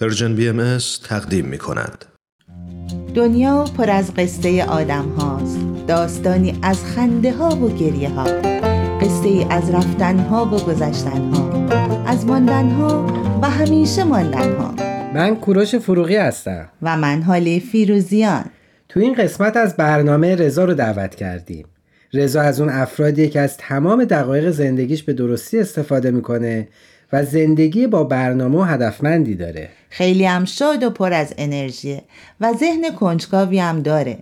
Persian BM تقدیم می کند. دنیا پر از قصه آدم هاست. داستانی از خنده ها و گریه ها. قصه ای از رفتن ها و گذشتن ها. از ماندن ها و همیشه ماندن ها. من کوروش فروغی هستم. و من هاله فیروزیان. تو این قسمت از برنامه رضا رو دعوت کردیم. رضا از اون افرادیه که از تمام دقایق زندگیش به درستی استفاده می‌کنه و زندگی با برنامه و هدفمندی داره. خیلی هم شاد و پر از انرژیه و ذهن کنجکاوی هم داره.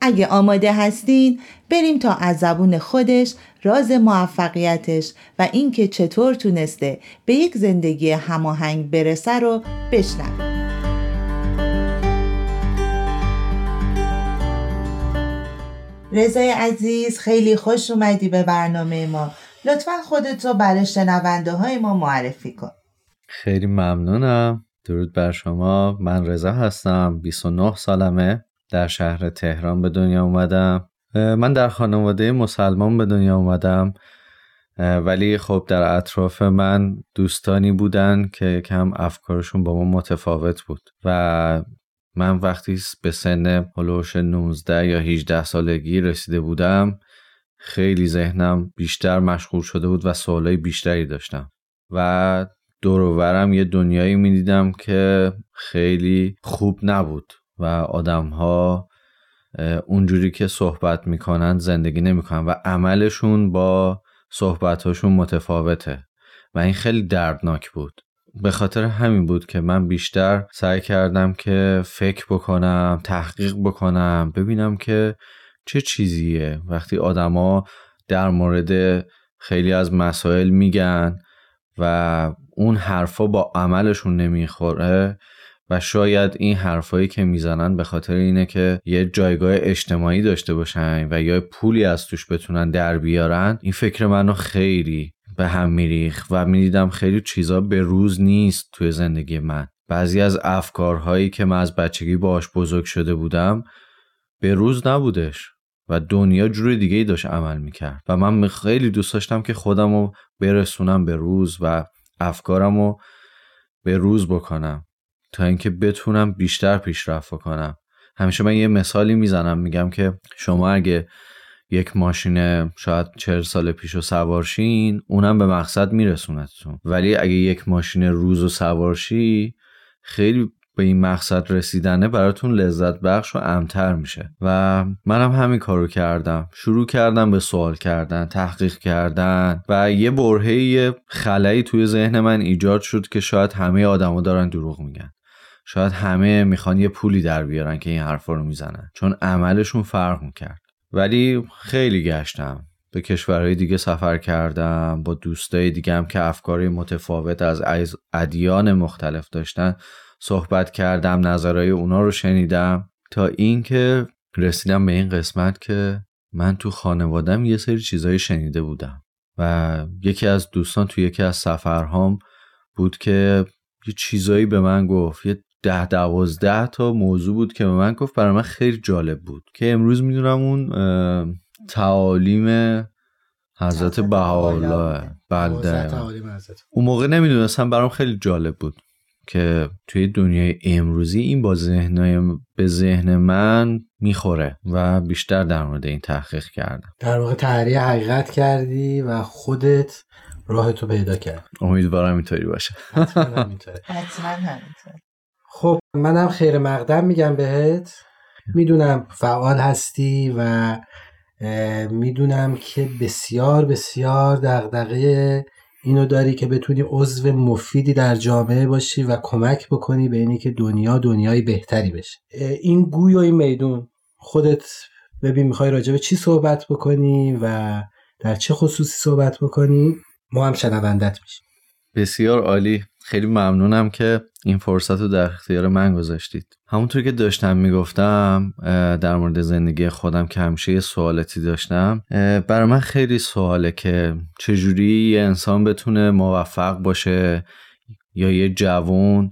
اگه آماده هستین بریم تا از زبون خودش راز موفقیتش و اینکه چطور تونسته به یک زندگی هماهنگ برسه رو بشنویم رضای عزیز خیلی خوش اومدی به برنامه ما. لطفا خودت رو برای شنونده های ما معرفی کن. خیلی ممنونم. درود بر شما. من رضا هستم 29 سالمه. در شهر تهران به دنیا اومدم. من در خانواده مسلمان به دنیا اومدم. ولی خب در اطراف من دوستانی بودن که کم افکارشون با ما متفاوت بود. و من وقتی به سن هلوش 19 یا 18 سالگی رسیده بودم خیلی ذهنم بیشتر مشغول شده بود و سوالای بیشتری داشتم. و دورورم یه دنیایی می‌دیدم که خیلی خوب نبود و آدم ها اونجوری که صحبت می‌کنن زندگی نمی‌کنن و عملشون با صحبتهاشون متفاوته و این خیلی دردناک بود. به خاطر همین بود که من بیشتر سعی کردم که فکر بکنم تحقیق بکنم ببینم که چه چیزیه؟ وقتی آدما در مورد خیلی از مسائل میگن و اون حرفا با عملشون نمی‌خوره و شاید این حرفایی که می‌زنن به خاطر اینه که یه جایگاه اجتماعی داشته باشن و یا پولی از توش بتونن در بیارن این فکر منو خیلی به هم میریخ و می‌دیدم خیلی چیزا به روز نیست توی زندگی من. بعضی از افکارهایی که من از بچگی باش بزرگ شده بودم به روز نبودش. و دنیا جور دیگه ای داشت عمل می‌کرد. و من خیلی دوست داشتم که خودم رو برسونم به روز و افکارم رو به روز بکنم. تا اینکه بتونم بیشتر پیشرفت کنم همیشه من یه مثالی می‌زنم میگم که شما اگه یک ماشین شاید چهل سال پیش و سوارشین اونم به مقصد میرسونتتون. ولی اگه یک ماشین روز و سوارشی خیلی به این مقصد رسیدنه براتون لذت بخش و امتر میشه. و منم همین کارو کردم. شروع کردم به سوال کردن تحقیق کردن و یه برهه خلایی توی ذهن من ایجاد شد که شاید همه آدما دارن دروغ میگن. شاید همه می‌خوان یه پولی در بیارن که این حرفا رو می‌زنن. چون عملشون فرق می‌کرد. ولی خیلی گشتم. به کشورهای دیگه سفر کردم. با دوستای دیگه هم که افکاری متفاوت از ادیان مختلف داشتن. صحبت کردم نظرهای اونا رو شنیدم تا اینکه رسیدم به این قسمت که من تو خانوادم یه سری چیزایی شنیده بودم و یکی از دوستان تو یکی از سفرهام بود که یه چیزایی به من گفت یه ده دوازده تا موضوع بود که به من گفت برای من خیلی جالب بود که امروز می‌دونم اون تعالیم حضرت بهاءالله. بله. اون موقع نمی‌دونستم برام خیلی جالب بود. که توی دنیای امروزی این با ذهنای به ذهن من می‌خوره و بیشتر در مورد این تحقیق کردم. در واقع تحریه حقیقت کردی و خودت راه تو پیدا کرد امیدوارم اینطوری باشه. خب منم خیر مقدم میگم بهت. می‌دونم فعال هستی و می‌دونم که بسیار بسیار دغدغه اینو داری که بتونی عضو مفیدی در جامعه باشی و کمک بکنی به اینی که دنیا دنیای بهتری بشه. این گوی و این میدون خودت ببین می‌خوای راجع به چی صحبت بکنی و در چه خصوصی صحبت بکنی ما هم شنوندت میشیم. بسیار عالی. خیلی ممنونم که این فرصت رو در اختیار من گذاشتید. همونطور که داشتم می‌گفتم در مورد زندگی خودم که همیشه یه سوالتی داشتم برای من خیلی سواله که چجوری یه انسان بتونه موفق باشه یا یه جوون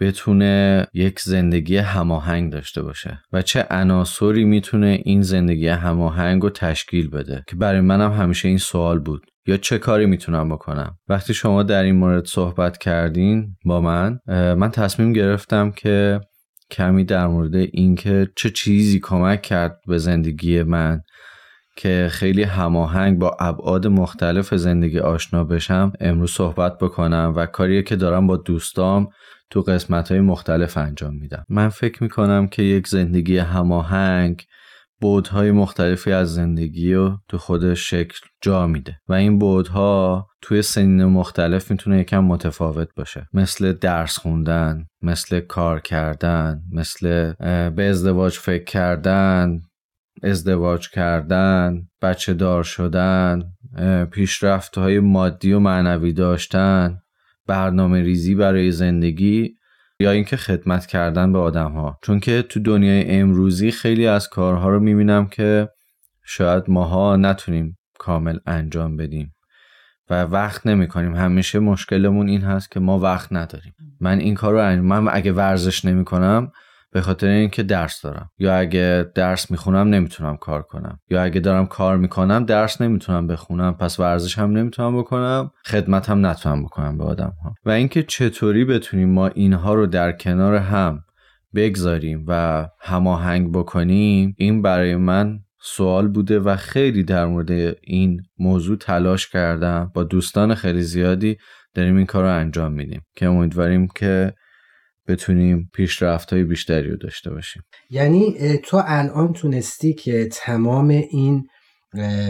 بتونه یک زندگی هماهنگ داشته باشه و چه عناصری می‌تونه این زندگی هماهنگ رو تشکیل بده. که برای منم همیشه این سوال بود. یا چه کاری می‌تونم بکنم؟ وقتی شما در این مورد صحبت کردین با من من تصمیم گرفتم که کمی در مورد اینکه چه چیزی کمک کرد به زندگی من که خیلی هماهنگ با ابعاد مختلف زندگی آشنا بشم امروز صحبت بکنم و کاریه که دارم با دوستام تو قسمت های مختلف انجام میدم. من فکر می‌کنم که یک زندگی هماهنگ بودهای مختلفی از زندگی رو تو خودش شکل جا میده. و این بودها توی سنین مختلف می‌تونه یکم متفاوت باشه. مثل درس خوندن مثل کار کردن مثل به ازدواج فکر کردن ازدواج کردن بچه دار شدن پیشرفت های مادی و معنوی داشتن برنامه ریزی برای زندگی. یا اینکه خدمت کردن به آدم ها چون که تو دنیای امروزی خیلی از کارها رو می‌بینم که شاید ماها نتونیم کامل انجام بدیم و وقت نمی کنیم همیشه مشکلمون این هست که ما وقت نداریم. من این کار رو انجام من اگه ورزش نمی کنم به خاطر اینکه درس دارم. یا اگه درس می‌خونم نمی‌تونم کار کنم. یا اگه دارم کار می‌کنم درس نمی‌تونم بخونم. پس ورزش هم نمی‌تونم بکنم. خدمت هم نتونم بکنم به آدم ها و اینکه چطوری بتونیم ما اینها رو در کنار هم بگذاریم و هماهنگ بکنیم این برای من سوال بوده و خیلی در مورد این موضوع تلاش کردم. با دوستان خیلی زیادی داریم این کار رو انجام میدیم. که امیدواریم که بتونیم پیشرفت های بیشتری رو داشته باشیم. یعنی تو الان تونستی که تمام این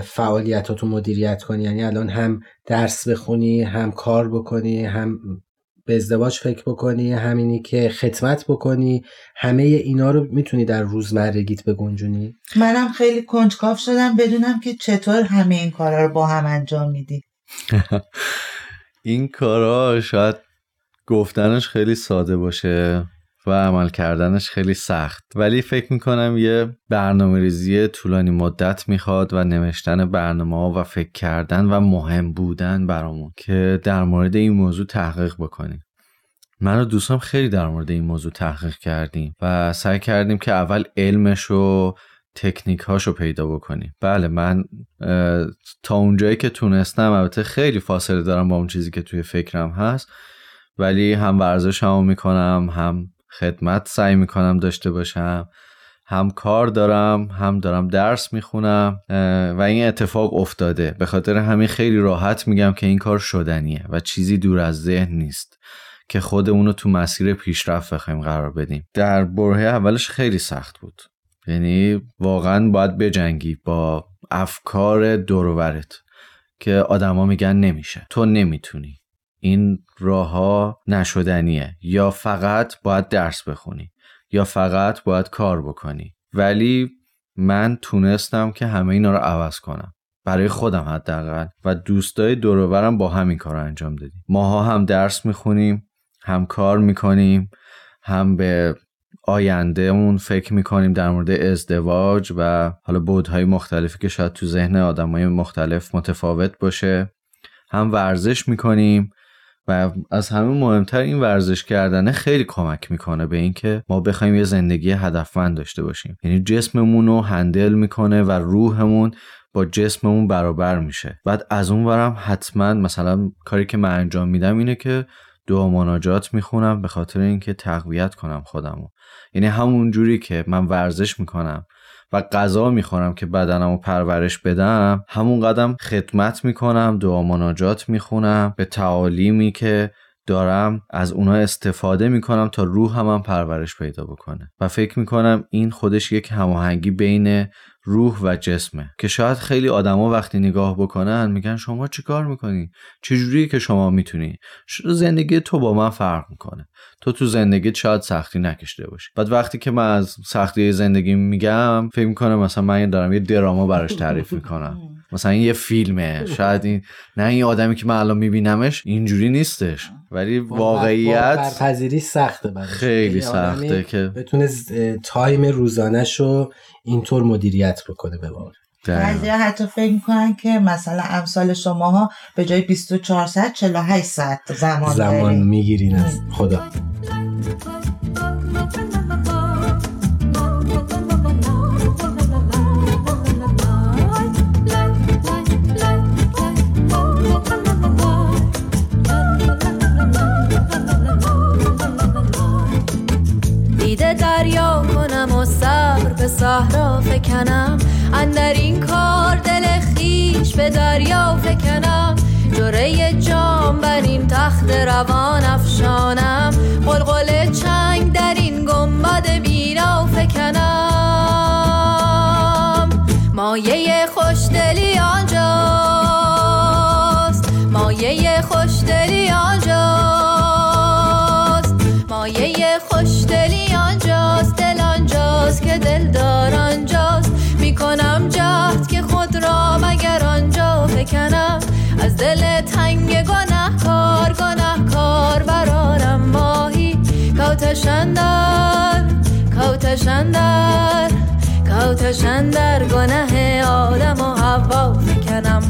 فعالیتاتو مدیریت کنی یعنی الان هم درس بخونی هم کار بکنی هم به ازدواج فکر بکنی همینی که خدمت بکنی همه اینا رو می‌تونی در روزمرگیت بگنجونی؟ منم خیلی کنجکاف شدم بدونم که چطور همه این کارا رو با هم انجام میدی. این کارا شاید گفتنش خیلی ساده باشه و عمل کردنش خیلی سخت. ولی فکر می‌کنم یه برنامه ریزی طولانی مدت می‌خواد و نوشتن برنامه ها و فکر کردن و مهم بودن برامون که در مورد این موضوع تحقیق بکنیم. من و دوستم خیلی در مورد این موضوع تحقیق کردیم و سعی کردیم که اول علمش و تکنیک هاشو پیدا بکنیم. بله من تا اونجایی که تونستم البته خیلی فاصله دارم با اون چیزی که توی فکرم هست. ولی هم ورزش هم می‌کنم هم خدمت سعی می‌کنم داشته باشم هم کار دارم هم دارم درس می‌خونم و این اتفاق افتاده. به خاطر همین خیلی راحت میگم که این کار شدنیه و چیزی دور از ذهن نیست که خودمون رو تو مسیر پیشرفت بخوایم قرار بدیم. در برهه اولش خیلی سخت بود. یعنی واقعا باید بجنگی با افکار دورورت که آدما میگن نمیشه. تو نمی‌تونی. این راه ها نشدنیه. یا فقط باید درس بخونی یا فقط باید کار بکنی. ولی من تونستم که همه اینا رو عوض کنم. برای خودم حداقل. و دوستای دورورم با همین کار رو انجام دادیم. ماها هم درس می‌خونیم هم کار می‌کنیم هم به آیندهمون فکر می‌کنیم در مورد ازدواج و حالا بودهای مختلفی که شاید تو ذهن آدمای مختلف متفاوت باشه. هم ورزش می‌کنیم و از همه مهمتر این ورزش کردنه خیلی کمک می‌کنه به اینکه ما بخوایم یه زندگی هدفمند داشته باشیم. یعنی جسممون رو هندل می‌کنه و روحمون با جسممون برابر میشه. بعد از اون ورم حتما مثلا کاری که من انجام میدم اینه که دعا مناجات می‌خونم به خاطر اینکه تقویت کنم خودمو. یعنی همون جوری که من ورزش می‌کنم و غذا می‌خورم که بدنمو پرورش بدم همون قدم خدمت می‌کنم دعا مناجات می‌خونم به تعالیمی که دارم از اونها استفاده می‌کنم تا روح هم, پرورش پیدا بکنه. و فکر می‌کنم این خودش یک هماهنگی بین روح و جسمه. که شاید خیلی آدما وقتی نگاه بکنن میگن شما چی کار می‌کنی؟ چجوری که شما می‌تونی؟ زندگی تو با من فرق می‌کنه. تو تو زندگیت شاید سختی نکشیده باشی. بعد وقتی که من از سختی زندگی میگم فکر می‌کنم مثلا من دارم یه دراما براش تعریف می‌کنم. مثلا این یه فیلمه. شاید این نه این آدمی که من الان میبینمش اینجوری نیستش. ولی واقعیت پذیری سخته خیلی سخته که بتونه تایم روزانش رو اینطور مدیریت بکنه به واقع بعضی حتی فکر می‌کنن که مثلا امثال شماها به جای 24 ساعت 48 ساعت زمان زمان می‌گیرین از خدا. به صحرا فکنم. اندر این کار دل خیش به دریا فکنم. جره جام بر این تخت روان افشانم. قلقل چنگ در این گنبد بینا فکنم. مایه خوشدلی می‌کنم جهد که خود را مگر آنجا فکنم از دل تنگ گناه کار گناه کار برارم ماهی کوتشندر کوتشندر کوتشندر گناه آدم و هوا فکنم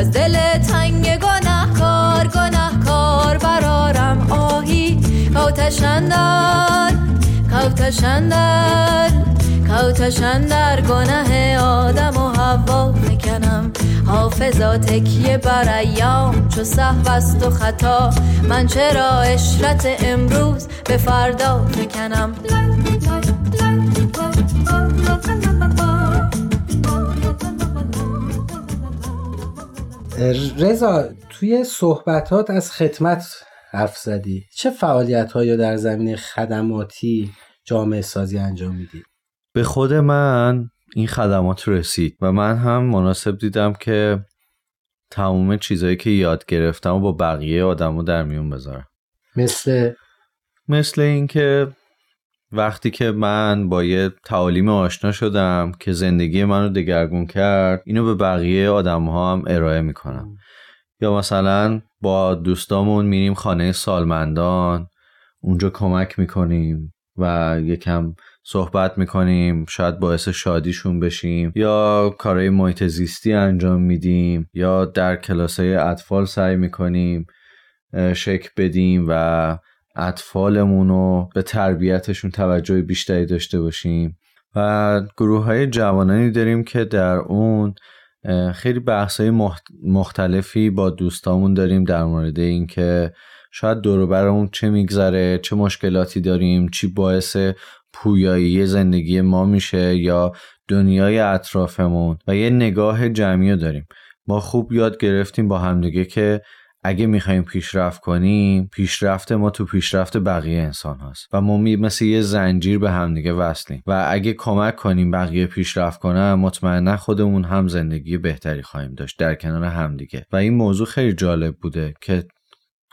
از دل تنگ گناه کار گناه کار برارم آهی کوتشندر کوتشندر کوتشندر گناه آدم و هوا فکنم حافظا تکیه بر ایام. چو صحو و خطا من چرا اشرت امروز به فردا فکنم رضا توی صحبتات از خدمت حرف زدی. چه فعالیت هایی در زمینه خدماتی جامعه سازی انجام میدی؟ به خود من این خدمات رسید و من هم مناسب دیدم که تمام چیزهایی که یاد گرفتم و با بقیه آدمو در میون بذارم. مثل؟ مثل اینکه وقتی که من با یه تعالیم آشنا شدم که زندگی منو دگرگون کرد اینو به بقیه آدم ها هم ارائه می‌کنم. یا مثلا با دوستامون میریم خانه سالمندان اونجا کمک می‌کنیم و یکم صحبت می‌کنیم شاید باعث شادیشون بشیم. یا کارهای محیط زیستی انجام میدیم. یا در کلاسای اطفال سعی می‌کنیم شک بدیم و اطفالمون رو به تربیتشون توجه بیشتری داشته باشیم و گروه های جوانانی داریم که در اون خیلی بحث های مختلفی با دوستامون داریم در مورد اینکه شاید دور برامون چه میگذره چه مشکلاتی داریم چی باعث پویایی زندگی ما میشه یا دنیای اطرافمون و یه نگاه جمعی داریم. ما خوب یاد گرفتیم با همدیگه که اگه می‌خوایم پیشرفت کنیم پیشرفت ما تو پیشرفت بقیه انسان هست و ما مثل یه زنجیر به همدیگه وصلیم. و اگه کمک کنیم بقیه پیشرفت کنن مطمئنا خودمون هم زندگی بهتری خواهیم داشت در کنار همدیگه. و این موضوع خیلی جالب بوده که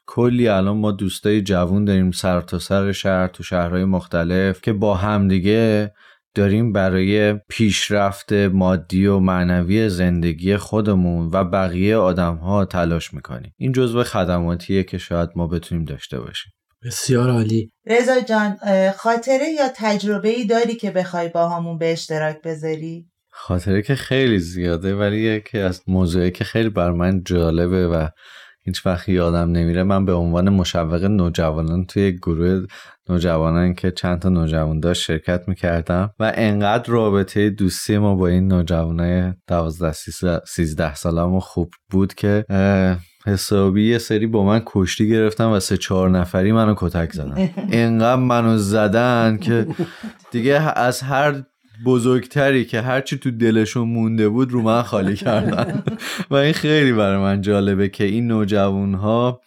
کلی الان ما دوستای جوون داریم سر تا سر شهر تو شهرهای مختلف که با همدیگه داریم برای پیشرفت مادی و معنوی زندگی خودمون و بقیه آدم ها تلاش می‌کنیم. این جزو خدماتیه که شاید ما بتونیم داشته باشیم. بسیار عالی. رضا جان خاطره یا تجربه ای داری که بخوای با همون به اشتراک بذاری؟ خاطره که خیلی زیاده ولی یکی از موضوعی که خیلی بر من جالبه و هیچ وقت یادم نمیره من به عنوان مشوق نوجوانان توی گروه نوجوانان که چند تا نوجوان داشت شرکت می‌کردم و انقدر رابطه دوستی ما با این نوجوانای 12 13 سالم خوب بود که حسابی یه سری با من کشتی گرفتن و سه چهار نفری منو کتک زدن. انقدر منو زدن که دیگه از هر بزرگتری که هرچی تو دلشون مونده بود رو من خالی کردن. و این خیلی برای من جالبه که این نوجوان ها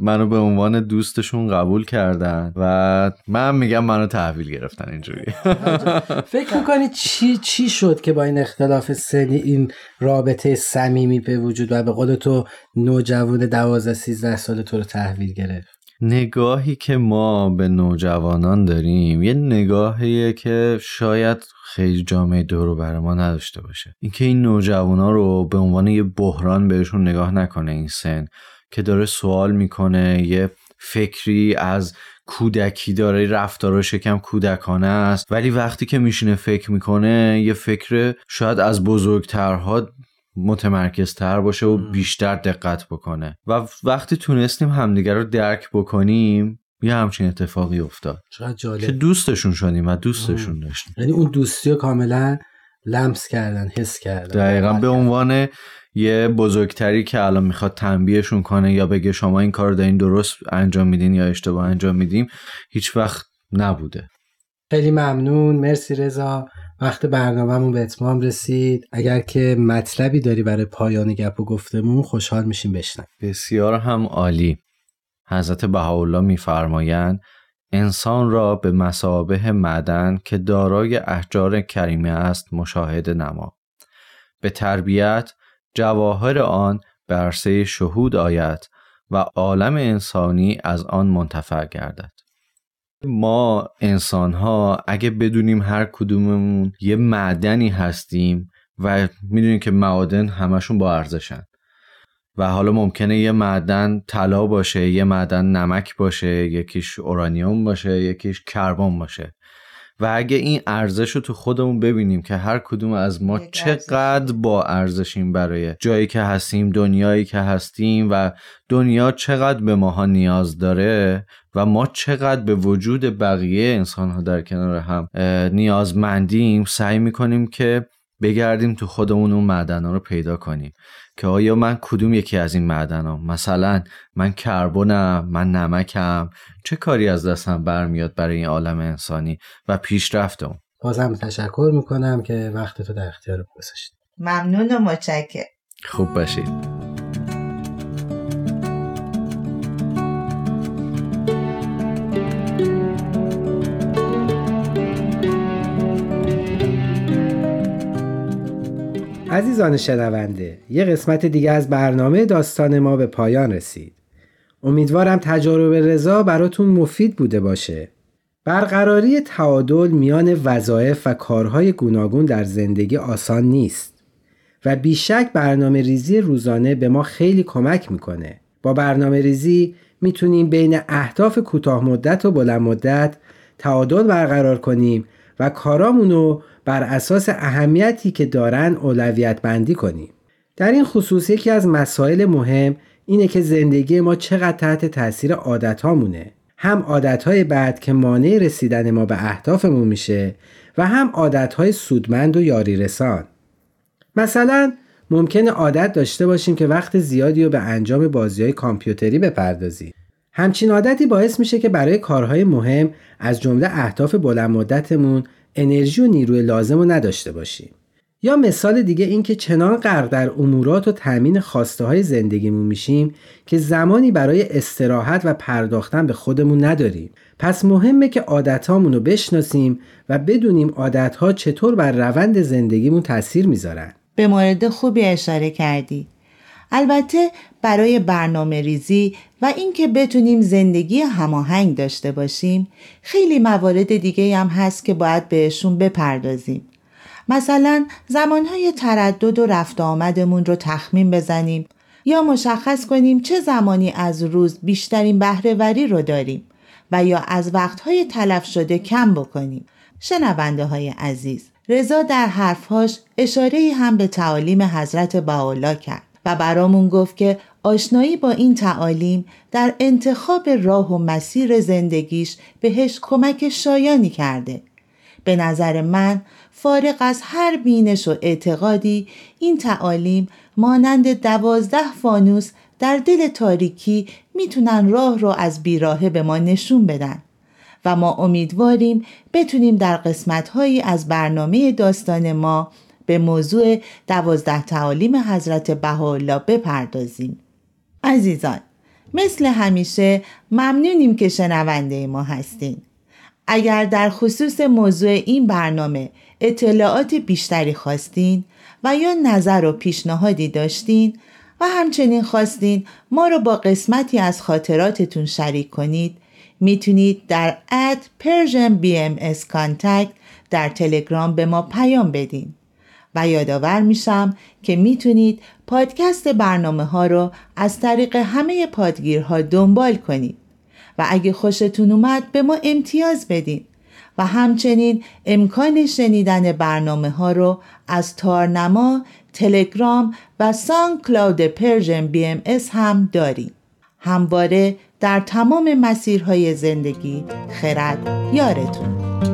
منو به عنوان دوستشون قبول کردن و من میگم منو تحویل گرفتن اینجوری. فکر می‌کنی چی چی شد که با این اختلاف سنی این رابطه صمیمی به وجود و به قول تو نوجوان دوازده سیزده سال تو رو تحویل گرفت؟ نگاهی که ما به نوجوانان داریم یه نگاهیه که شاید خیلی جامعه دورو بر ما نداشته باشه. اینکه این نوجوانا رو به عنوان یه بحران بهشون نگاه نکنه این سن که داره سوال می‌کنه یه فکری از کودکی داره رفتارش شکم کودکانه است. ولی وقتی که میشینه فکر می‌کنه یه فکر شاید از بزرگترها متمرکزتر باشه و بیشتر دقت بکنه. و وقتی تونستیم همدیگر رو درک بکنیم یه همچین اتفاقی افتاد. چقدر جالب. که دوستشون شدیم و دوستشون داشتیم. یعنی اون دوستی رو کاملا لمس کردن حس کردن. دقیقا به عنوان یه بزرگتری که الان می‌خواد تنبیهشون کنه یا بگه شما این کار دارین درست انجام میدین یا اشتباه انجام میدیم هیچ وقت نبوده. خیلی ممنون. مرسی رضا. وقت برنامهمون به اتمام رسید. اگر که مطلبی داری برای پایان گپ و گفتمون خوشحال میشیم بشنم بسیار هم عالی. حضرت بهاءالله میفرمایند انسان را به مسابه معدن که دارای احجار کریمه است مشاهده نما. به تربیت جواهر آن به عرصه شهود آید و عالم انسانی از آن منتفع گردد. ما انسان ها اگه بدونیم هر کدوممون یه معدنی هستیم و می‌دونیم که معادن همشون با ارزشن. و حالا ممکنه یه معدن طلا باشه یه معدن نمک باشه یکیش اورانیوم باشه یکیش کربن باشه. و اگه این ارزش رو تو خودمون ببینیم که هر کدوم از ما چقدر با ارزشیم برای جایی که هستیم دنیایی که هستیم و دنیا چقدر به ماها نیاز داره و ما چقدر به وجود بقیه انسان ها در کنار هم نیازمندیم سعی می‌کنیم که بگردیم تو خودمون اون معدن ها رو پیدا کنیم که آیا من کدوم یکی از این معدن ها مثلا من کربنم من نمکم. چه کاری از دستم برمیاد برای این عالم انسانی و پیشرفتم بازم تشکر می‌کنم که وقت تو در اختیار گذاشتید ممنون و متشکر خوب باشید. عزیزان شنونده یه قسمت دیگه از برنامه داستان ما به پایان رسید. امیدوارم تجارب رضا براتون مفید بوده باشه. برقراری تعادل میان وظایف و کارهای گوناگون در زندگی آسان نیست و بیشک برنامه ریزی روزانه به ما خیلی کمک می‌کنه. با برنامه ریزی می‌تونیم بین اهداف کوتاه مدت و بلند مدت تعادل برقرار کنیم و کارامونو بر اساس اهمیتی که دارن اولویت بندی کنیم. در این خصوص یکی از مسائل مهم اینه که زندگی ما چقدر تحت تاثیر عادت هامونه. هم عادت های بعد که مانع رسیدن ما به اهدافمون میشه و هم عادت های سودمند و یاری رسان. مثلا ممکنه عادت داشته باشیم که وقت زیادی رو به انجام بازی های کامپیوتری بپردازیم. همچین عادتی باعث میشه که برای کارهای مهم از جمله اهداف بلند مدتمون انرژی و نیروی لازم رو نداشته باشیم. یا مثال دیگه این که چنان غرق در امورات و تأمین خواسته های زندگیمون میشیم که زمانی برای استراحت و پرداختن به خودمون نداریم. پس مهمه که عادتهامون رو بشناسیم و بدونیم عادتها چطور بر روند زندگیمون تاثیر می‌ذارن. به مورد خوبی اشاره کردی. البته برای برنامه ریزی و اینکه بتونیم زندگی هماهنگ داشته باشیم. خیلی موارد دیگه هم هست که باید بهشون بپردازیم. مثلا زمانهای تردد و رفت آمدمون رو تخمین بزنیم یا مشخص کنیم چه زمانی از روز بیشترین بهرهوری رو داریم و یا از وقتهای تلف شده کم بکنیم. شنونده های عزیز رضا در حرفهاش اشاره هم به تعالیم حضرت باولا کرد و برامون گفت که آشنایی با این تعالیم در انتخاب راه و مسیر زندگیش بهش کمک شایانی کرده. به نظر من فارغ از هر بینش و اعتقادی این تعالیم مانند دوازده فانوس در دل تاریکی می‌تونن راه رو از بیراهه به ما نشون بدن و ما امیدواریم بتونیم در قسمتهایی از برنامه داستان ما به موضوع دوازده تعالیم حضرت بهاءالله بپردازیم عزیزان مثل همیشه ممنونیم که شنونده ما هستین. اگر در خصوص موضوع این برنامه اطلاعات بیشتری خواستین و یا نظر و پیشنهادی داشتین و همچنین خواستین ما رو با قسمتی از خاطراتتون شریک کنید می‌تونید در اد Persian BMS Contact در تلگرام به ما پیام بدین. و یادآور میشم که می‌تونید پادکست برنامه ها رو از طریق همه پادگیرها دنبال کنید. و اگه خوشتون اومد به ما امتیاز بدین. و همچنین امکان شنیدن برنامه ها رو از تارنما، تلگرام و SoundCloud Persian BMS هم داریم. همواره در تمام مسیرهای زندگی خرد یارتون.